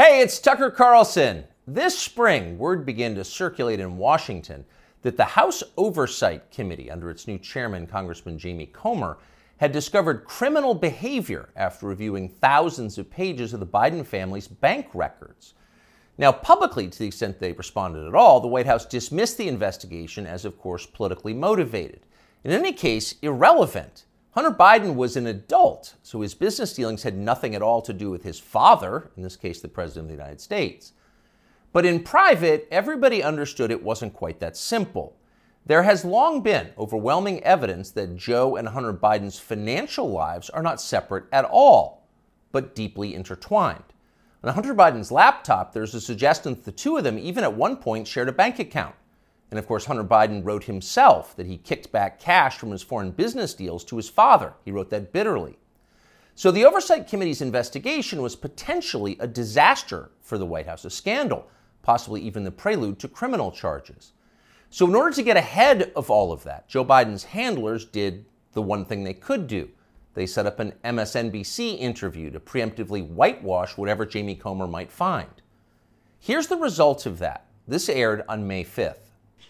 Hey, it's Tucker Carlson. This spring, word began to circulate in Washington that the House Oversight Committee, under its new chairman, Congressman Jamie Comer, had discovered criminal behavior after reviewing thousands of pages of the Biden family's bank records. Now, publicly, to the extent they responded at all, the White House dismissed the investigation as, of course, politically motivated. In any case, irrelevant. Hunter Biden was an adult, so his business dealings had nothing at all to do with his father, in this case, the President of the United States. But in private, everybody understood it wasn't quite that simple. There has long been overwhelming evidence that Joe and Hunter Biden's financial lives are not separate at all, but deeply intertwined. On Hunter Biden's laptop, there's a suggestion that the two of them even at one point shared a bank account. And of course, Hunter Biden wrote himself that he kicked back cash from his foreign business deals to his father. He wrote that bitterly. So the Oversight Committee's investigation was potentially a disaster for the White House, a scandal, possibly even the prelude to criminal charges. So, in order to get ahead of all of that, Joe Biden's handlers did the one thing they could do. They set up an MSNBC interview to preemptively whitewash whatever Jamie Comer might find. Here's the result of that. This aired on May 5th.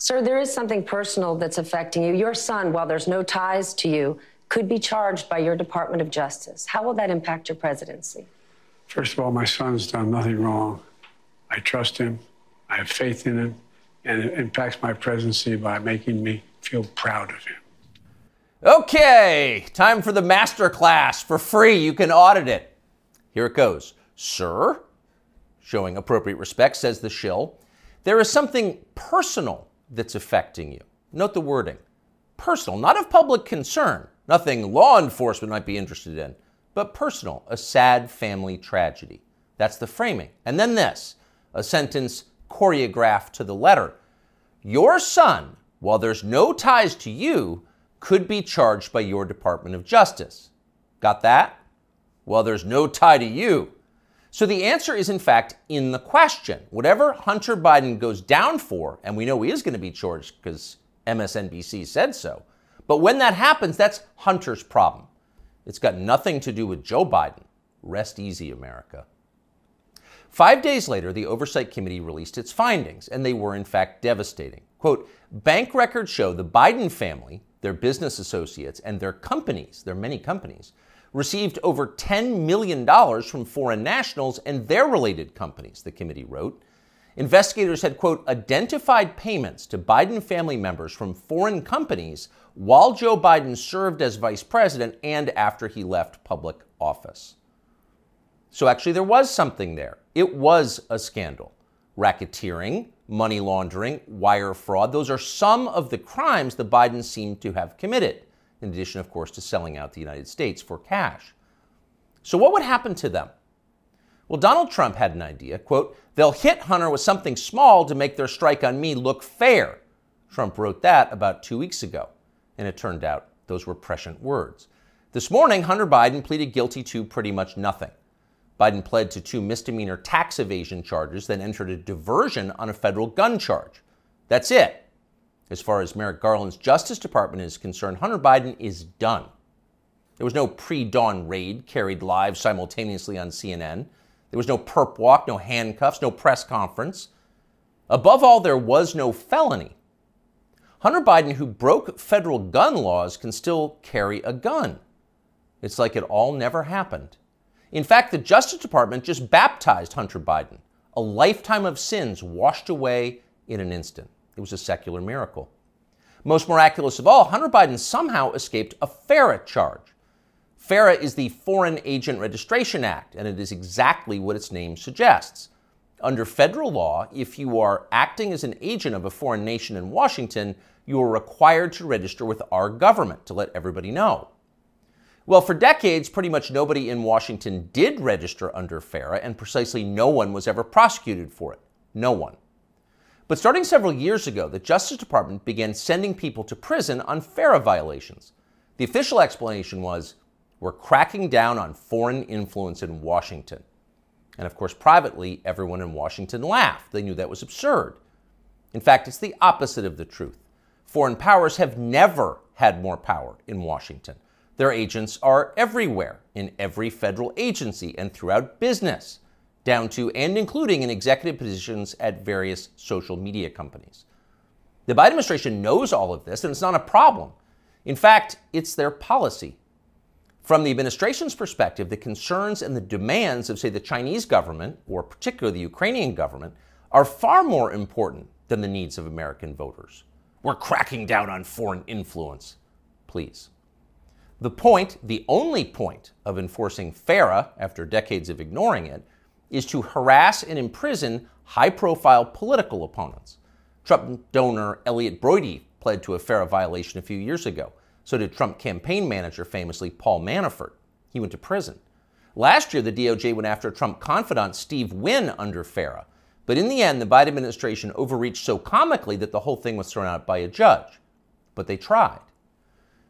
Sir, there is something personal that's affecting you. Your son, while there's no ties to you, could be charged by your Department of Justice. How will that impact your presidency? First of all, my son's done nothing wrong. I trust him, I have faith in him, and it impacts my presidency by making me feel proud of him. Okay, time for the master class for free. You can audit it. Here it goes. Sir, showing appropriate respect, says the shill, there is something personal that's affecting you. Note the wording personal, not of public concern, nothing law enforcement might be interested in, but personal, a sad family tragedy. That's the framing. And then this a sentence choreographed to the letter. Your son, while there's no ties to you, could be charged by your Department of Justice. Got that? Well, there's no tie to you. So the answer is, in fact, in the question. Whatever Hunter Biden goes down for, and we know he is going to be charged because MSNBC said so, but when that happens, that's Hunter's problem. It's got nothing to do with Joe Biden. Rest easy, America. Five days later, the Oversight Committee released its findings, and they were in fact devastating. Quote Bank records show the Biden family, their business associates, and their companies, their many companies, received over $10 million from foreign nationals and their related companies, the committee wrote. Investigators had, quote, identified payments to Biden family members from foreign companies while Joe Biden served as vice president and after he left public office. So actually, there was something there. It was a scandal. Racketeering, money laundering, wire fraud, those are some of the crimes the Bidens seem to have committed in addition, of course, to selling out the United States for cash. So, what would happen to them? Well, Donald Trump had an idea. Quote, they'll hit Hunter with something small to make their strike on me look fair. Trump wrote that about two weeks ago, and it turned out those were prescient words. This morning, Hunter Biden pleaded guilty to pretty much nothing. Biden pled to two misdemeanor tax evasion charges, then entered a diversion on a federal gun charge. That's it. As far as Merrick Garland's Justice Department is concerned, Hunter Biden is done. There was no pre dawn raid carried live simultaneously on CNN. There was no perp walk, no handcuffs, no press conference. Above all, there was no felony. Hunter Biden, who broke federal gun laws, can still carry a gun. It's like it all never happened. In fact, the Justice Department just baptized Hunter Biden, a lifetime of sins washed away in an instant. It was a secular miracle. Most miraculous of all, Hunter Biden somehow escaped a FARA charge. FARA is the Foreign Agent Registration Act, and it is exactly what its name suggests. Under federal law, if you are acting as an agent of a foreign nation in Washington, you are required to register with our government to let everybody know. Well, for decades, pretty much nobody in Washington did register under FARA, and precisely no one was ever prosecuted for it. No one. But starting several years ago, the Justice Department began sending people to prison on FARA violations. The official explanation was we're cracking down on foreign influence in Washington. And of course, privately, everyone in Washington laughed. They knew that was absurd. In fact, it's the opposite of the truth. Foreign powers have never had more power in Washington. Their agents are everywhere, in every federal agency and throughout business. Down to and including in executive positions at various social media companies. The Biden administration knows all of this, and it's not a problem. In fact, it's their policy. From the administration's perspective, the concerns and the demands of, say, the Chinese government, or particularly the Ukrainian government, are far more important than the needs of American voters. We're cracking down on foreign influence. Please. The point, the only point of enforcing FARA after decades of ignoring it, is to harass and imprison high profile political opponents. Trump donor Elliot Broidy pled to a FARA violation a few years ago. So did Trump campaign manager famously Paul Manafort. He went to prison. Last year, the DOJ went after Trump confidant Steve Wynn under FARA. But in the end, the Biden administration overreached so comically that the whole thing was thrown out by a judge. But they tried.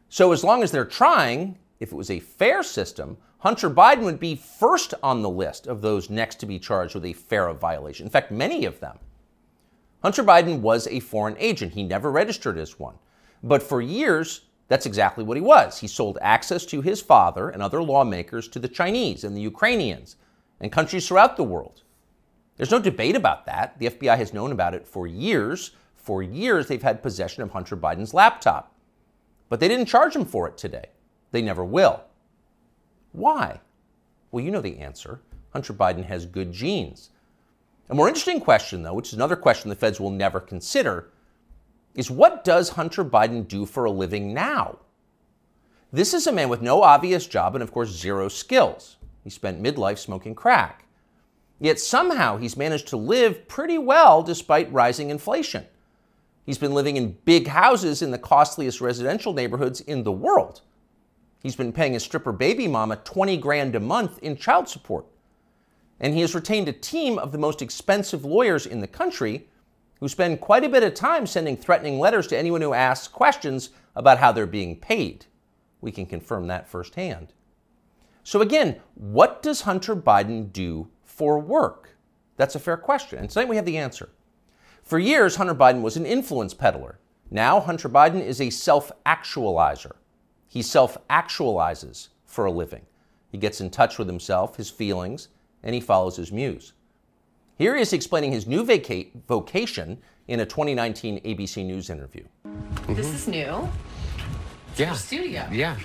So as long as they're trying, if it was a fair system, Hunter Biden would be first on the list of those next to be charged with a FARA violation. In fact, many of them. Hunter Biden was a foreign agent. He never registered as one. But for years, that's exactly what he was. He sold access to his father and other lawmakers to the Chinese and the Ukrainians and countries throughout the world. There's no debate about that. The FBI has known about it for years. For years, they've had possession of Hunter Biden's laptop. But they didn't charge him for it today. They never will. Why? Well, you know the answer. Hunter Biden has good genes. A more interesting question, though, which is another question the feds will never consider, is what does Hunter Biden do for a living now? This is a man with no obvious job and, of course, zero skills. He spent midlife smoking crack. Yet somehow he's managed to live pretty well despite rising inflation. He's been living in big houses in the costliest residential neighborhoods in the world. He's been paying his stripper baby mama 20 grand a month in child support. And he has retained a team of the most expensive lawyers in the country who spend quite a bit of time sending threatening letters to anyone who asks questions about how they're being paid. We can confirm that firsthand. So, again, what does Hunter Biden do for work? That's a fair question. And tonight we have the answer. For years, Hunter Biden was an influence peddler. Now, Hunter Biden is a self actualizer. He self actualizes for a living. He gets in touch with himself, his feelings, and he follows his muse. Here he is explaining his new vaca- vocation in a 2019 ABC News interview. Mm-hmm. This is new. Yeah. studio. Yeah.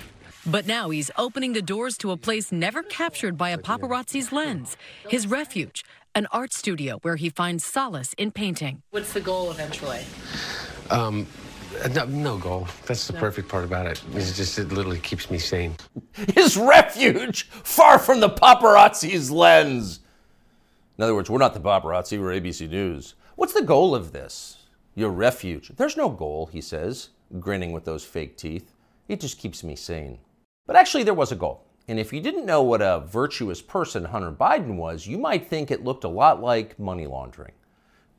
But now he's opening the doors to a place never captured by a paparazzi's lens his refuge, an art studio where he finds solace in painting. What's the goal eventually? Um, Uh, no, no goal. That's the perfect part about it. It's just it literally keeps me sane. His refuge, far from the paparazzi's lens. In other words, we're not the paparazzi, we're ABC News. What's the goal of this? Your refuge. There's no goal, he says, grinning with those fake teeth. It just keeps me sane. But actually, there was a goal. And if you didn't know what a virtuous person Hunter Biden was, you might think it looked a lot like money laundering.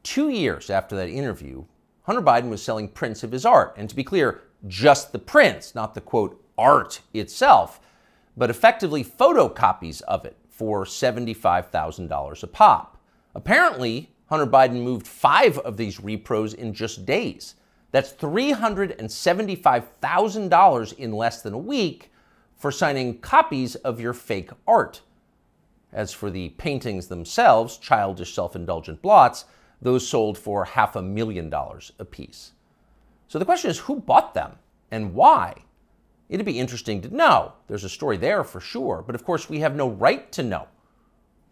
Two years after that interview, Hunter Biden was selling prints of his art. And to be clear, just the prints, not the quote, art itself, but effectively photocopies of it for $75,000 a pop. Apparently, Hunter Biden moved five of these repros in just days. That's $375,000 in less than a week for signing copies of your fake art. As for the paintings themselves, childish self indulgent blots, those sold for half a million dollars apiece. So the question is who bought them and why? It'd be interesting to know. There's a story there for sure, but of course, we have no right to know.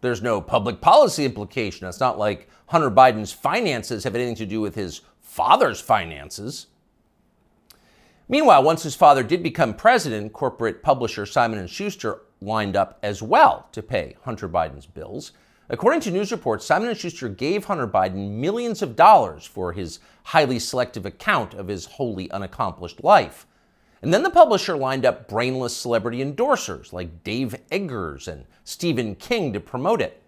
There's no public policy implication. It's not like Hunter Biden's finances have anything to do with his father's finances. Meanwhile, once his father did become president, corporate publisher Simon & Schuster lined up as well to pay Hunter Biden's bills. According to news reports, Simon & Schuster gave Hunter Biden millions of dollars for his highly selective account of his wholly unaccomplished life. And then the publisher lined up brainless celebrity endorsers like Dave Eggers and Stephen King to promote it.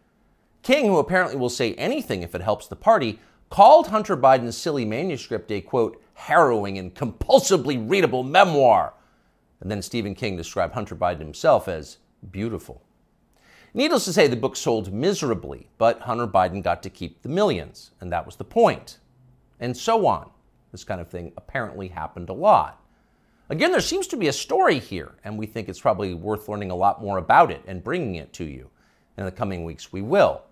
King, who apparently will say anything if it helps the party, called Hunter Biden's silly manuscript a quote, harrowing and compulsively readable memoir. And then Stephen King described Hunter Biden himself as beautiful. Needless to say, the book sold miserably, but Hunter Biden got to keep the millions, and that was the point. And so on. This kind of thing apparently happened a lot. Again, there seems to be a story here, and we think it's probably worth learning a lot more about it and bringing it to you. In the coming weeks, we will.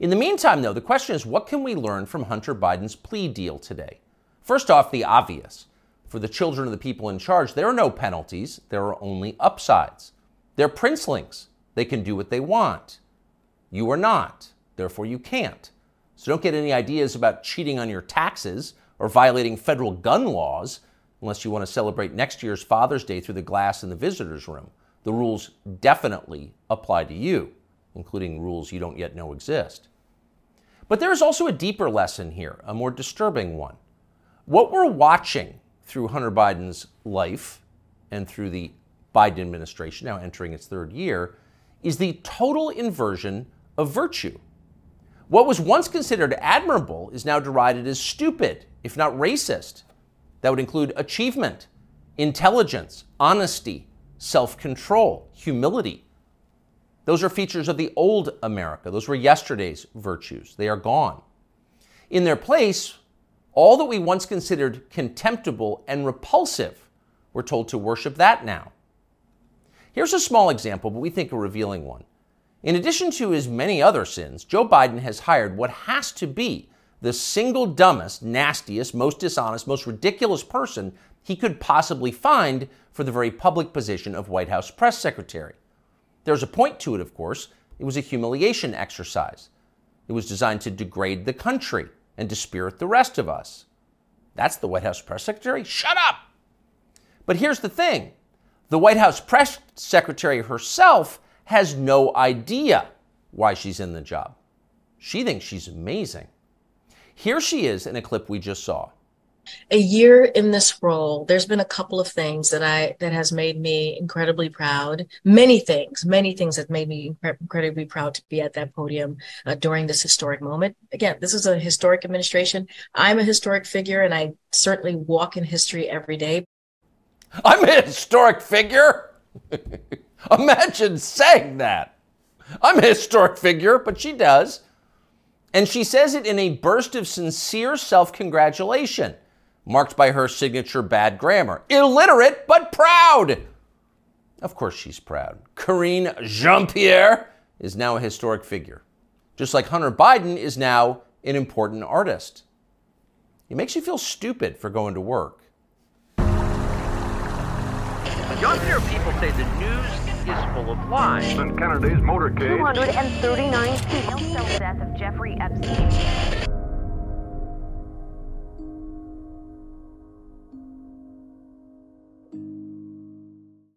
In the meantime, though, the question is what can we learn from Hunter Biden's plea deal today? First off, the obvious. For the children of the people in charge, there are no penalties, there are only upsides. They're princelings. They can do what they want. You are not, therefore, you can't. So don't get any ideas about cheating on your taxes or violating federal gun laws unless you want to celebrate next year's Father's Day through the glass in the visitor's room. The rules definitely apply to you, including rules you don't yet know exist. But there is also a deeper lesson here, a more disturbing one. What we're watching through Hunter Biden's life and through the Biden administration, now entering its third year, is the total inversion of virtue. What was once considered admirable is now derided as stupid, if not racist. That would include achievement, intelligence, honesty, self control, humility. Those are features of the old America. Those were yesterday's virtues. They are gone. In their place, all that we once considered contemptible and repulsive, we're told to worship that now. Here's a small example, but we think a revealing one. In addition to his many other sins, Joe Biden has hired what has to be the single dumbest, nastiest, most dishonest, most ridiculous person he could possibly find for the very public position of White House press secretary. There's a point to it, of course. It was a humiliation exercise. It was designed to degrade the country and dispirit the rest of us. That's the White House press secretary? Shut up! But here's the thing the White House press secretary herself has no idea why she's in the job. She thinks she's amazing. Here she is in a clip we just saw. A year in this role, there's been a couple of things that I that has made me incredibly proud. Many things, many things that made me incredibly proud to be at that podium uh, during this historic moment. Again, this is a historic administration. I'm a historic figure, and I certainly walk in history every day. I'm a historic figure. Imagine saying that. I'm a historic figure, but she does. And she says it in a burst of sincere self congratulation, marked by her signature bad grammar. Illiterate, but proud. Of course, she's proud. Karine Jean Pierre is now a historic figure, just like Hunter Biden is now an important artist. It makes you feel stupid for going to work. Young people say the news is full of lies. In Kennedy's motorcade. 239 people. death of Jeffrey Epstein.